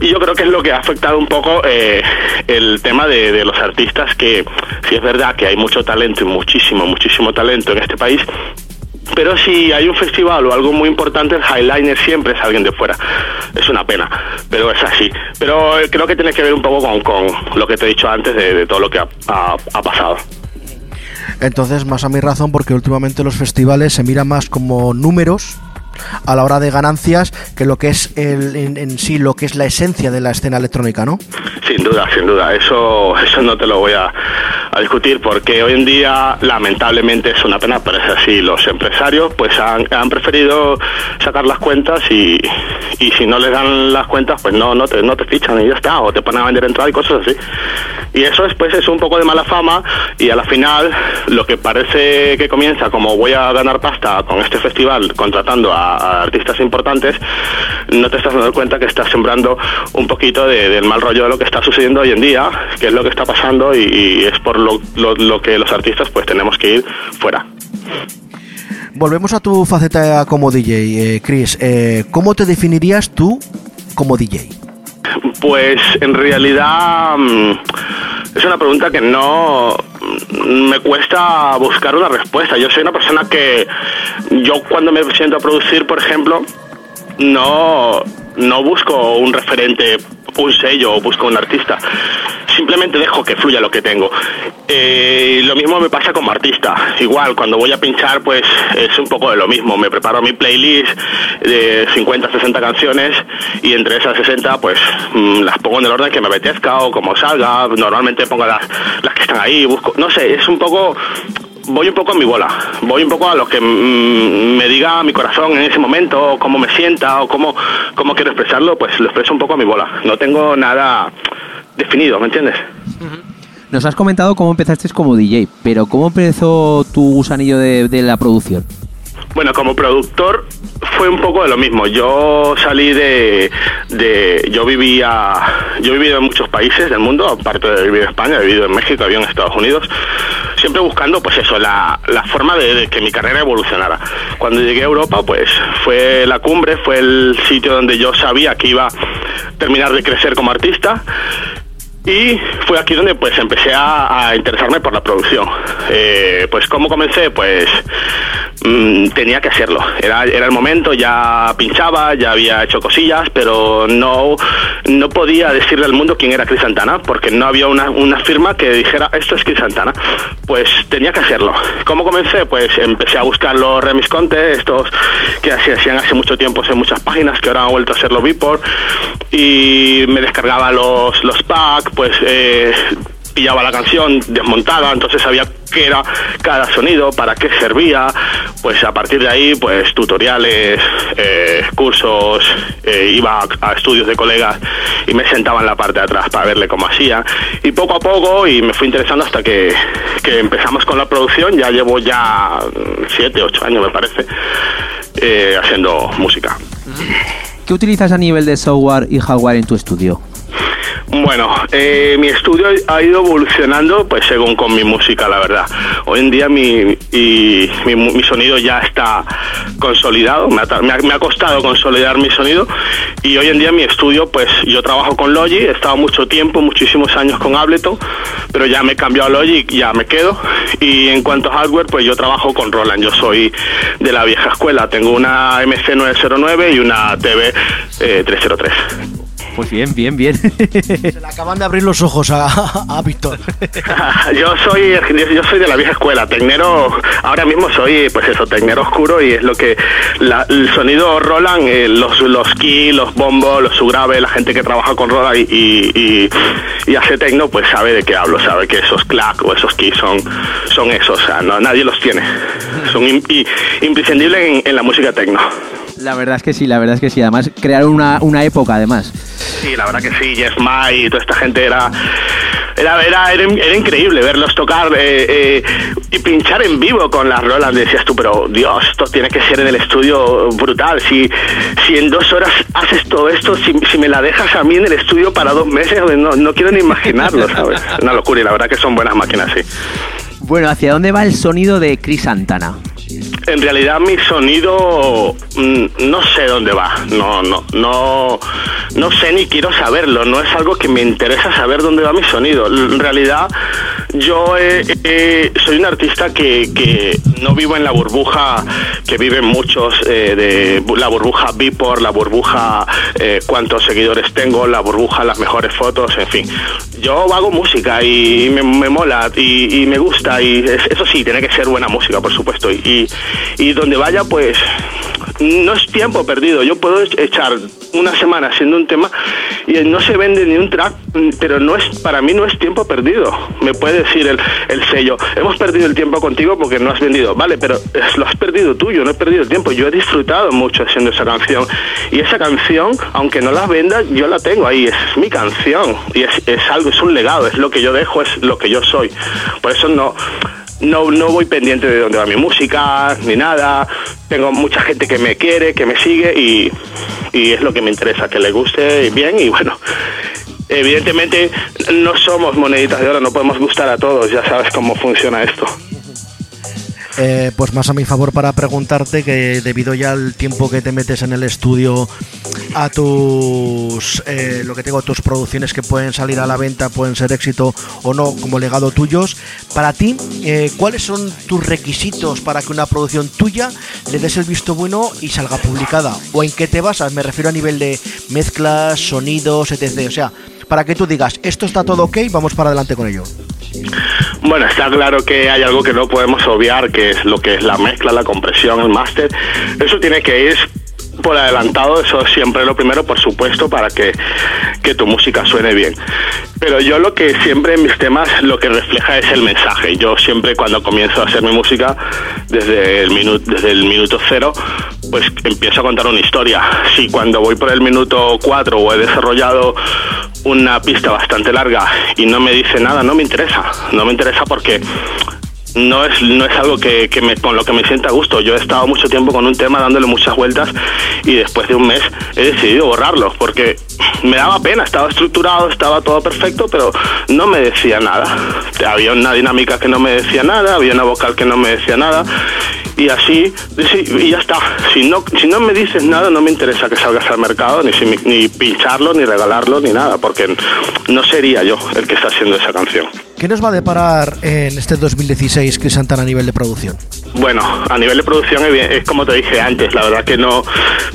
y yo creo que es lo que ha afectado un poco eh, el tema de, de los artistas, que sí es verdad que hay mucho talento y muchísimo, muchísimo talento en este país, pero si hay un festival o algo muy importante, el highlighter siempre es alguien de fuera. Es una pena, pero es así. Pero eh, creo que tiene que ver un poco con, con lo que te he dicho antes de, de todo lo que ha, ha- ha pasado. Entonces, más a mi razón, porque últimamente los festivales se miran más como números a la hora de ganancias que lo que es el, en, en sí lo que es la esencia de la escena electrónica, ¿no? Sin duda, sin duda. Eso, eso no te lo voy a, a discutir porque hoy en día, lamentablemente, es una pena, pero es así. Los empresarios pues han, han preferido sacar las cuentas y, y si no les dan las cuentas, pues no, no, te, no te fichan y ya está, o te ponen a vender entrada y cosas así. Y eso es, pues, es un poco de mala fama y a la final lo que parece que comienza como voy a ganar pasta con este festival contratando a, a artistas importantes, no te estás dando cuenta que estás sembrando un poquito de- del mal rollo de lo que está sucediendo hoy en día, que es lo que está pasando y, y es por lo, lo- lo que los artistas pues tenemos que ir fuera. Volvemos a tu faceta como DJ, eh, Chris. Eh, ¿Cómo te definirías tú como DJ? Pues en realidad mm, es una pregunta que no me cuesta buscar una respuesta. Yo soy una persona que yo cuando me siento a producir, por ejemplo, no, no busco un referente, un sello o busco un artista. Simplemente dejo que fluya lo que tengo. Eh, lo mismo me pasa como artista. Igual, cuando voy a pinchar, pues es un poco de lo mismo. Me preparo mi playlist de 50, 60 canciones y entre esas 60, pues mm, las pongo en el orden que me apetezca o como salga. Normalmente pongo las, las que están ahí. Busco, no sé, es un poco voy un poco a mi bola, voy un poco a lo que mm, me diga mi corazón en ese momento, o cómo me sienta, o cómo, cómo quiero expresarlo, pues lo expreso un poco a mi bola. No tengo nada definido, ¿me entiendes? Nos has comentado cómo empezaste como DJ, pero ¿cómo empezó tu gusanillo de, de la producción? Bueno, como productor fue un poco de lo mismo. Yo salí de, de yo vivía, yo he vivido en muchos países del mundo, aparte de vivir en España, he vivido en México, he en Estados Unidos, siempre buscando, pues eso, la, la forma de que mi carrera evolucionara. Cuando llegué a Europa, pues fue la cumbre, fue el sitio donde yo sabía que iba a terminar de crecer como artista. Y fue aquí donde pues empecé a, interesarme por la producción. Eh, pues cómo comencé, pues mm, tenía que hacerlo. Era, era el momento, ya pinchaba, ya había hecho cosillas, pero no, no podía decirle al mundo quién era Chris Santana, porque no había una, una firma que dijera esto es Chris Santana. Pues tenía que hacerlo. ¿Cómo comencé? Pues empecé a buscar los remix contests, estos que se hacían hace mucho tiempo en muchas páginas, que ahora han vuelto a hacerlo Beatport, y me descargaba los, los packs, pues eh, pillaba la canción desmontada, entonces sabía qué era cada sonido, para qué servía, pues a partir de ahí, pues tutoriales, eh, cursos, eh, iba a, a estudios de colegas y me sentaba en la parte de atrás para verle cómo hacía, y poco a poco, y me fui interesando hasta que, que empezamos con la producción, ya llevo ya mm, siete, ocho años me parece, eh, haciendo música. ¿Qué utilizas a nivel de software y hardware en tu estudio? Bueno, eh, mi estudio ha ido evolucionando pues según con mi música, la verdad. Hoy en día mi, y mi, sonido ya está consolidado, me ha, costado consolidar mi sonido y hoy en día mi estudio pues yo trabajo con Logic, he estado mucho tiempo, muchísimos años con Ableton, pero ya me he cambiado a Logic, ya me quedo y en cuanto a hardware pues yo trabajo con Roland, yo soy de la vieja escuela, tengo una MC909 y una TV eh, 303. Pues bien, bien, bien. Se le acaban de abrir los ojos a, a Víctor. [laughs] yo soy yo soy de la vieja escuela, tecnero, ahora mismo soy pues eso, tecnero oscuro y es lo que la- el sonido Roland, eh, los los key, los bombos, los subgrave, la gente que trabaja con Roland y, y, y- y hace tecno pues sabe de qué hablo, sabe que esos clack o esos keys son son esos, o sea, no, nadie los tiene. Son imprescindibles en, en la música tecno. La verdad es que sí, la verdad es que sí. Además, crearon una, una época, además. Sí, la verdad que sí, Jeff May y toda esta gente era era, era, era, era increíble verlos tocar eh, eh, y pinchar en vivo con las rolas. Decías tú, pero Dios, esto tiene que ser en el estudio brutal. Si, si en dos horas haces todo esto, si, si me la dejas a mí en el estudio para dos meses, no, no quiero ni imaginarlo, ¿sabes? Una locura y la verdad que son buenas máquinas, sí. Bueno, ¿hacia dónde va el sonido de Chris Santana? En realidad mi sonido mm, no sé dónde va, no, no, no, no sé ni quiero saberlo, no es algo que me interesa saber dónde va mi sonido. En realidad yo eh, eh, soy un artista que, que no vivo en la burbuja que viven muchos, eh, de la burbuja Beatport, la burbuja eh, cuántos seguidores tengo, la burbuja las mejores fotos, en fin. Yo hago música y me, me mola y, y me gusta y es- eso sí, tiene que ser buena música, por supuesto. Y, y donde vaya, pues no es tiempo perdido. Yo puedo echar una semana haciendo un tema y no se vende ni un track, pero no es para mí no es tiempo perdido. Me puede decir el, el sello, hemos perdido el tiempo contigo porque no has vendido. Vale, pero lo has perdido tú, yo no he perdido el tiempo. Yo he disfrutado mucho haciendo esa canción. Y esa canción, aunque no la venda, yo la tengo ahí. Es mi canción. Y es, es algo, es un legado, es lo que yo dejo, es lo que yo soy. Por eso no no, no voy pendiente de dónde va mi música ni nada. Tengo mucha gente que me quiere, que me sigue y, y es lo que me interesa, que le guste bien y bueno. Evidentemente no somos moneditas de oro, no podemos gustar a todos, ya sabes cómo funciona esto. Eh, pues más a mi favor para preguntarte que debido ya al tiempo que te metes en el estudio a tus eh, lo que tengo tus producciones que pueden salir a la venta pueden ser éxito o no como legado tuyos para ti eh, cuáles son tus requisitos para que una producción tuya le des el visto bueno y salga publicada o en qué te basas me refiero a nivel de mezclas sonidos etc. O sea para que tú digas esto está todo ok vamos para adelante con ello Bueno, está claro que hay algo que no podemos obviar, que es lo que es la mezcla, la compresión, el máster. Eso tiene que ir por adelantado, eso es siempre lo primero, por supuesto, para que, que tu música suene bien. Pero yo lo que siempre en mis temas lo que refleja es el mensaje. Yo siempre cuando comienzo a hacer mi música, desde el, minuto desde el minuto cero, pues empiezo a contar una historia. Si cuando voy por el minuto cuatro o he desarrollado una pista bastante larga y no me dice nada, no me interesa. No me interesa porque no es, no es algo que, me, con lo que me sienta a gusto. Yo he estado mucho tiempo con un tema dándole muchas vueltas y después de un mes he decidido borrarlo porque me daba pena, estaba estructurado, estaba todo perfecto, pero no me decía nada. Había una dinámica que no me decía nada, había una vocal que no me decía nada y así, sí, y ya está. Si no, si no me dices nada, no me interesa que salgas al mercado, ni, si- ni pincharlo, ni regalarlo, ni nada, porque no sería yo el que está haciendo esa canción. ¿Qué nos va a deparar en este 2016 Chris Santana a nivel de producción? Bueno, a nivel de producción es, como te dije antes, la verdad que no,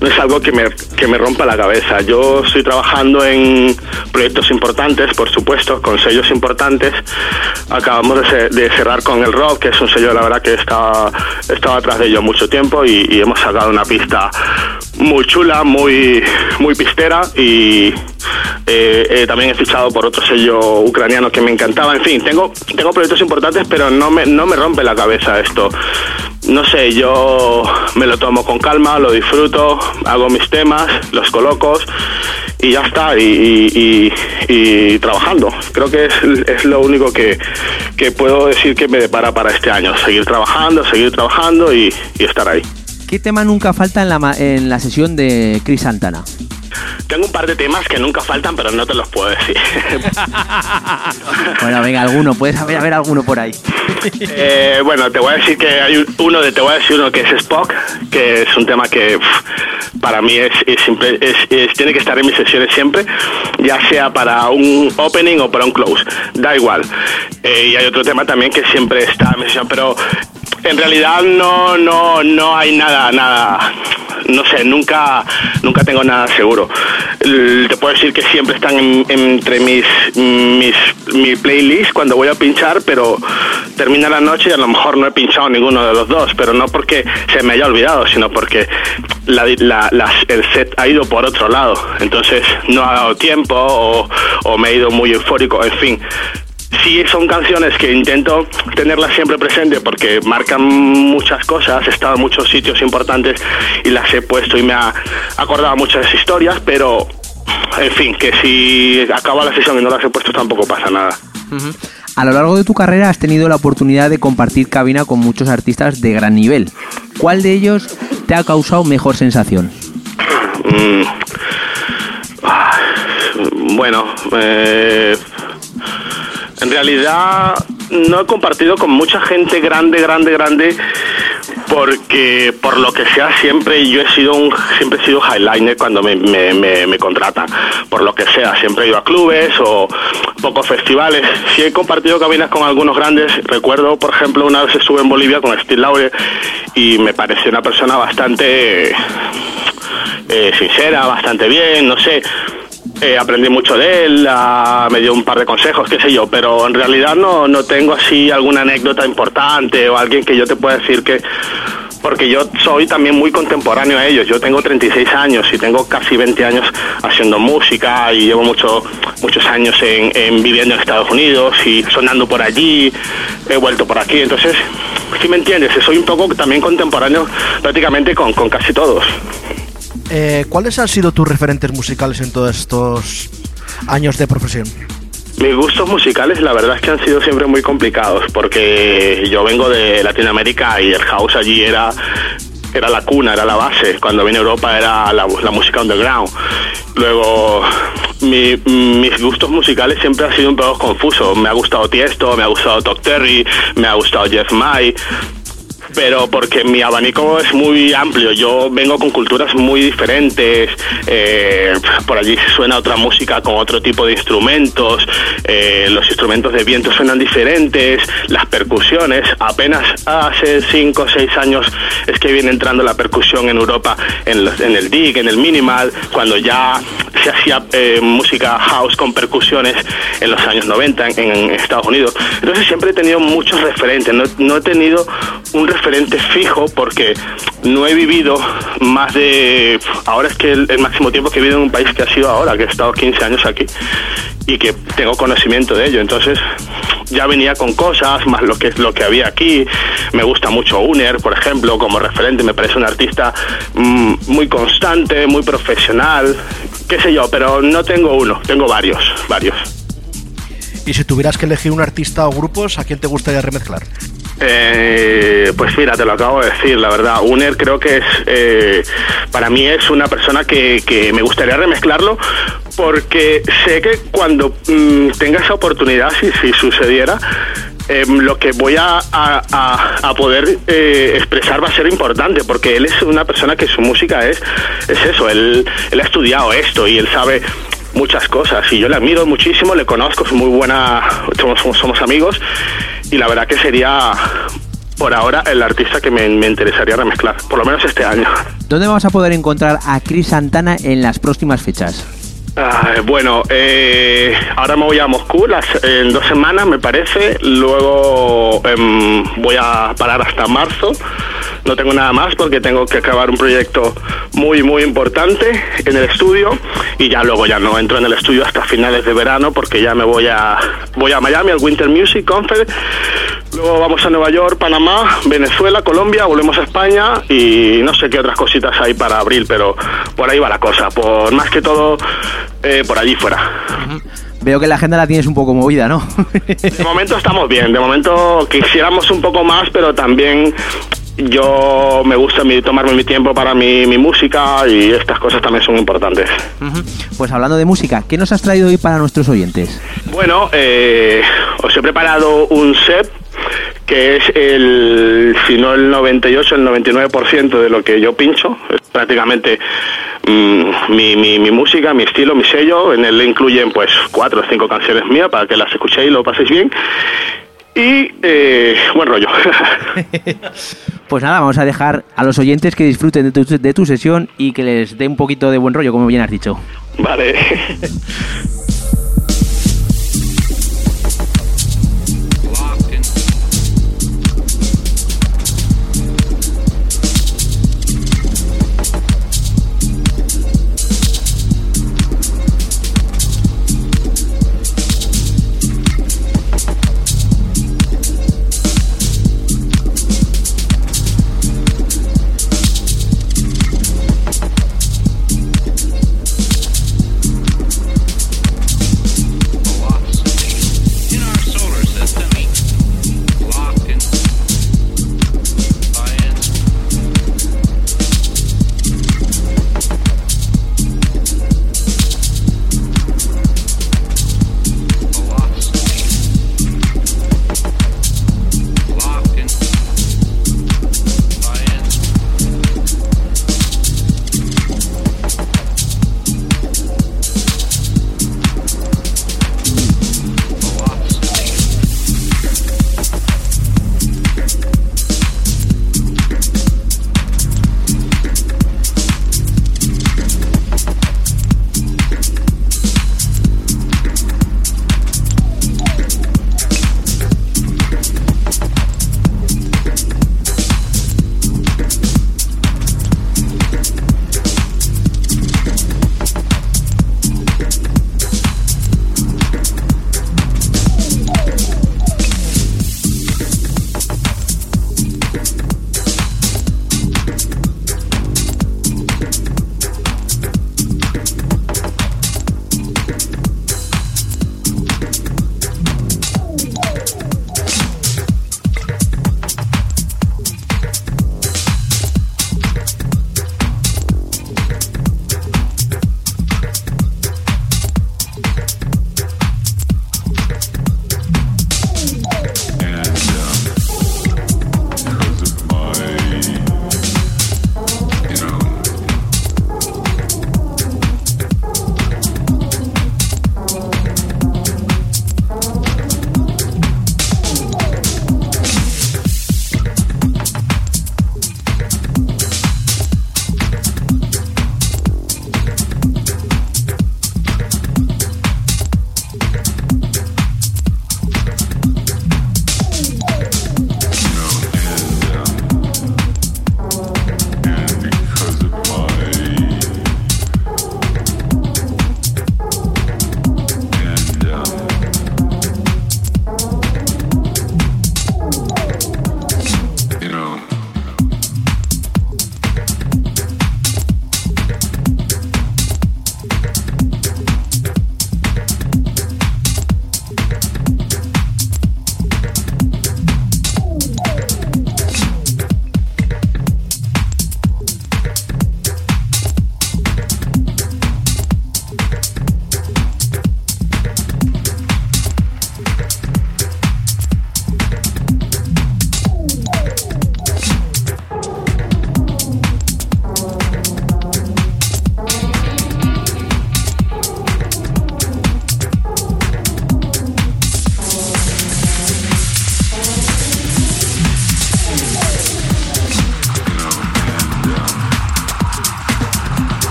es algo que me, que me rompa la cabeza. Yo estoy trabajando en proyectos importantes, por supuesto, con sellos importantes. Acabamos de, ce- de cerrar con el Rock, que es un sello, la verdad, que estaba, estaba atrás de ello mucho tiempo y, y hemos sacado una pista muy chula, muy, muy pistera y eh, eh, también he fichado por otro sello ucraniano que me encantaba. En fin, tengo, tengo proyectos importantes, pero no me, no me rompe la cabeza esto. No sé, yo me lo tomo con calma, lo disfruto, hago mis temas, los coloco y ya está, y, y- trabajando. Creo que es, es lo único que, que puedo decir que me depara para este año. Seguir trabajando, seguir trabajando y, estar ahí. ¿Qué tema nunca falta en la, en la sesión de Chris Santana? Tengo un par de temas que nunca faltan, pero no te los puedo decir. [laughs] Bueno, venga, alguno, puedes haber, haber alguno por ahí. Eh, bueno, te voy a decir que hay un- uno de, te voy a decir uno que es Spock, que es un tema que pff, para mí es, es simple, es, es- tiene que estar en mis sesiones siempre, ya sea para un opening o para un close, da igual. Eh, y hay otro tema también que siempre está en mi sesión, pero en realidad no, no, no hay nada, nada, no sé, nunca, nunca tengo nada seguro. Te puedo decir que siempre están en- entre mis, mis, mi playlist cuando voy a pinchar, pero termina la noche y a lo mejor no he pinchado ninguno de los dos, pero no porque se me haya olvidado, sino porque el set ha ido por otro lado. Entonces no ha dado tiempo o, o me he ido muy eufórico, en fin. Sí, son canciones que intento tenerlas siempre presente porque marcan muchas cosas, he estado en muchos sitios importantes y las he puesto y me ha acordado muchas historias, pero en fin, que si acaba la sesión y no las he puesto tampoco pasa nada. A lo largo de tu carrera has tenido la oportunidad de compartir cabina con muchos artistas de gran nivel. ¿Cuál de ellos te ha causado mejor sensación? Mm. Bueno, eh, en realidad no he compartido con mucha gente grande, grande, grande, porque por lo que sea siempre yo he sido un siempre he sido highliner cuando me, me, me- me contratan, por lo que sea, siempre he ido a clubes o pocos festivales. Sí he compartido cabinas con algunos grandes. Recuerdo, por ejemplo, una vez estuve en Bolivia con Steve Laure y me pareció una persona bastante eh, sincera, bastante bien, no sé. Eh, aprendí mucho de él, ah, me dio un par de consejos, qué sé yo, pero en realidad no, no tengo así alguna anécdota importante o alguien que yo te pueda decir que porque yo soy también muy contemporáneo a ellos. Yo tengo 36 años y tengo casi 20 años haciendo música y llevo mucho, muchos años en, en viviendo en Estados Unidos y sonando por allí, he vuelto por aquí. Entonces, si me entiendes, soy un poco también contemporáneo prácticamente con, con casi todos. Eh, ¿Cuáles han sido tus referentes musicales en todos estos años de profesión? Mis gustos musicales la verdad es que han sido siempre muy complicados porque yo vengo de Latinoamérica y el house allí era era la cuna, era la base. Cuando vine a Europa era la, la música underground. Luego, mi- mis gustos musicales siempre han sido un poco confusos. Me ha gustado Tiesto, me ha gustado Toc Terry, me ha gustado Jeff May. Pero porque mi abanico es muy amplio, yo vengo con culturas muy diferentes, eh, por allí se suena otra música con otro tipo de instrumentos, eh, los instrumentos de viento suenan diferentes, las percusiones, apenas hace 5 o 6 años es que viene entrando la percusión en Europa, en, los- en el dig, en el minimal, cuando ya se hacía eh, música house con percusiones en los años 90 en, Estados Unidos. Entonces siempre he tenido muchos referentes, no, no he tenido un referente fijo porque no he vivido más de... Ahora es que el, máximo tiempo que he vivido en un país que ha sido ahora, que he estado 15 años aquí y que tengo conocimiento de ello. Entonces ya venía con cosas, más lo que, lo que había aquí. Me gusta mucho Uner, por ejemplo, como referente. Me parece un artista mm, muy constante, muy profesional, qué sé yo, pero no tengo uno, tengo varios, varios. Y si tuvieras que elegir un artista o grupos, ¿a quién te gustaría remezclar? Eh, pues mira, te lo acabo de decir, la verdad. Uner creo que es, eh, para mí es una persona que, que me gustaría remezclarlo porque sé que cuando mm, tenga esa oportunidad, si, si sucediera, em, lo que voy a, a- a- poder eh, expresar va a ser importante porque él es una persona que su música es, es eso, él, él ha estudiado esto y él sabe muchas cosas y yo le admiro muchísimo, le conozco, es muy buena, somos, somos amigos y la verdad que sería por ahora el artista que me, me interesaría remezclar, por lo menos este año. ¿Dónde vamos a poder encontrar a Chris Santana en las próximas fechas? Ah, bueno, eh, ahora me voy a Moscú las, en dos semanas, me parece. Luego em, voy a parar hasta marzo. No tengo nada más porque tengo que acabar un proyecto muy, muy importante en el estudio. Y ya luego ya no entro en el estudio hasta finales de verano porque ya me voy a, voy a Miami, al Winter Music Conference. Luego vamos a Nueva York, Panamá, Venezuela, Colombia, volvemos a España y no sé qué otras cositas hay para abril, pero por ahí va la cosa. Por más que todo, eh, por allí fuera. Veo que la agenda la tienes un poco movida, ¿no? De momento estamos bien, de momento quisiéramos un poco más, pero también yo me gusta mi- tomarme mi tiempo para mi, mi música y estas cosas también son importantes. Pues hablando de música, ¿qué nos has traído hoy para nuestros oyentes? Bueno, eh, os he preparado un set que es el, si no el 98, el 99% de lo que yo pincho. Es prácticamente mm, mi, mi, mi música, mi estilo, mi sello. En él incluyen pues cuatro o cinco canciones mías para que las escuchéis y lo paséis bien. Y eh, buen rollo. [laughs] Pues nada, vamos a dejar a los oyentes que disfruten de tu, de tu sesión y que les dé un poquito de buen rollo, como bien has dicho. vale. [laughs]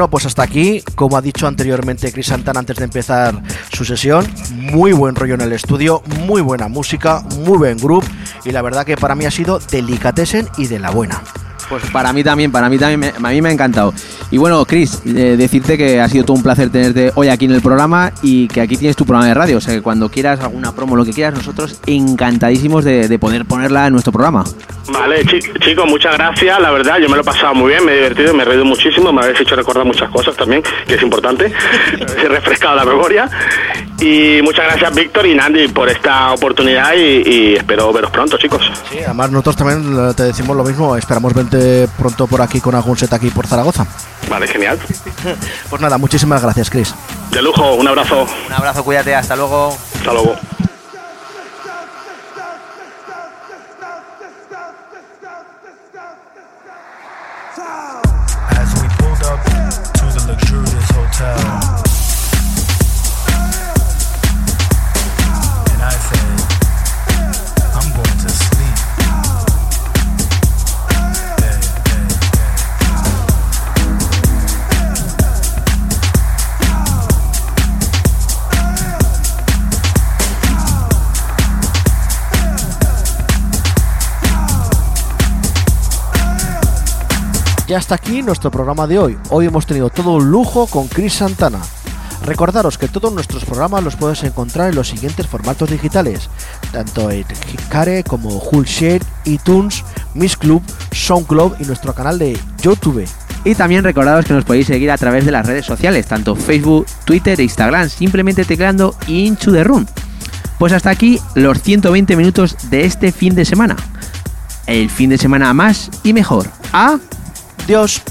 Bueno, pues hasta aquí, como ha dicho anteriormente Chris Santana antes de empezar su sesión, muy buen rollo en el estudio, muy buena música, muy buen grupo y la verdad que para mí ha sido delicatessen y de la buena. Pues para mí también, para mí también, me- a mí me ha encantado. Y bueno, Chris, eh, decirte que ha sido todo un placer tenerte hoy aquí en el programa y que aquí tienes tu programa de radio. O sea que cuando quieras alguna promo, lo que quieras, nosotros encantadísimos de, de poder ponerla en nuestro programa. Vale, chi- chicos, muchas gracias. La verdad, yo me lo he pasado muy bien, me he divertido, me he reído muchísimo, me habéis hecho recordar muchas cosas también, que es importante. [laughs] He refrescado la memoria. Y muchas gracias, Víctor y Nandi, por esta oportunidad y, y espero veros pronto, chicos. Sí, además nosotros también eh, te decimos lo mismo, esperamos verte pronto por aquí con algún set aquí por Zaragoza. Vale, genial. [laughs] Pues nada, muchísimas gracias, Chris. De lujo, un abrazo. Un abrazo, cuídate, hasta luego. Hasta luego. Y hasta aquí nuestro programa de hoy. Hoy hemos tenido todo un lujo con Chris Santana. Recordaros que todos nuestros programas los puedes encontrar en los siguientes formatos digitales, tanto en Hikare como Hullshare, iTunes, Miss Club, SoundCloud y nuestro canal de YouTube. Y también recordaros que nos podéis seguir a través de las redes sociales, tanto Facebook, Twitter e Instagram, simplemente tecleando Into the Room. Pues hasta aquí los 120 minutos de este fin de semana. El fin de semana más y mejor. ¡Adiós! Dios.